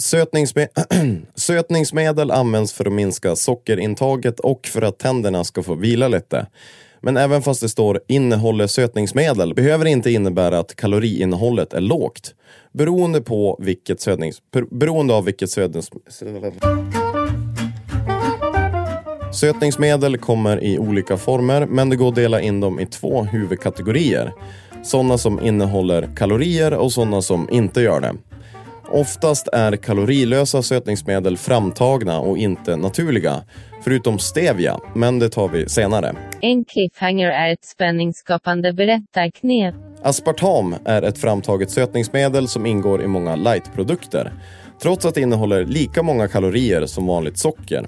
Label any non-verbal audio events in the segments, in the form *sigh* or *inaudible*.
Sötningsme *clears throat* Sötningsmedel används för att minska sockerintaget och för att tänderna ska få vila lite. Men även fast det står innehåller sötningsmedel behöver det inte innebära att kaloriinnehållet är lågt. Beroende på vilket sötnings... Beroende av vilket sötnings... Sötningsmedel kommer i olika former, men det går att dela in dem i två huvudkategorier. Sådana som innehåller kalorier och sådana som inte gör det. Oftast är kalorilösa sötningsmedel framtagna och inte naturliga, förutom stevia, men det tar vi senare. En cliffhanger är ett spänningsskapande berättarknep. Aspartam är ett framtaget sötningsmedel som ingår i många lightprodukter, trots att det innehåller lika många kalorier som vanligt socker.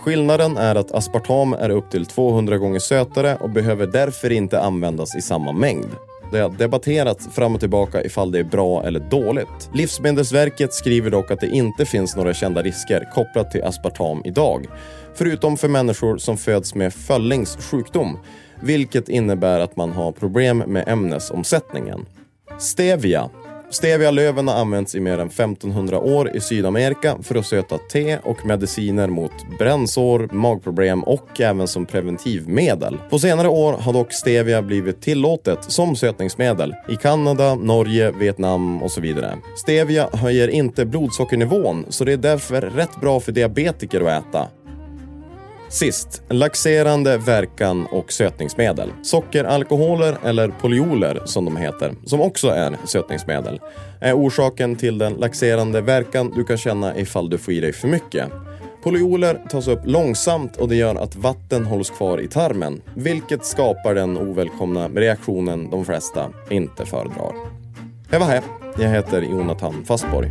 Skillnaden är att aspartam är upp till 200 gånger sötare och behöver därför inte användas i samma mängd. Det har debatterats fram och tillbaka ifall det är bra eller dåligt. Livsmedelsverket skriver dock att det inte finns några kända risker kopplat till aspartam idag. Förutom för människor som föds med Föllings sjukdom, vilket innebär att man har problem med ämnesomsättningen. Stevia. Stevialöven har använts i mer än 1500 år i Sydamerika för att söta te och mediciner mot brännsår, magproblem och även som preventivmedel. På senare år har dock stevia blivit tillåtet som sötningsmedel i Kanada, Norge, Vietnam och så vidare. Stevia höjer inte blodsockernivån så det är därför rätt bra för diabetiker att äta. Sist, laxerande verkan och sötningsmedel. Sockeralkoholer eller polyoler som de heter, som också är sötningsmedel, är orsaken till den laxerande verkan du kan känna ifall du får i dig för mycket. Polyoler tas upp långsamt och det gör att vatten hålls kvar i tarmen, vilket skapar den ovälkomna reaktionen de flesta inte föredrar. Hej, var här. Jag heter Jonathan Fastborg.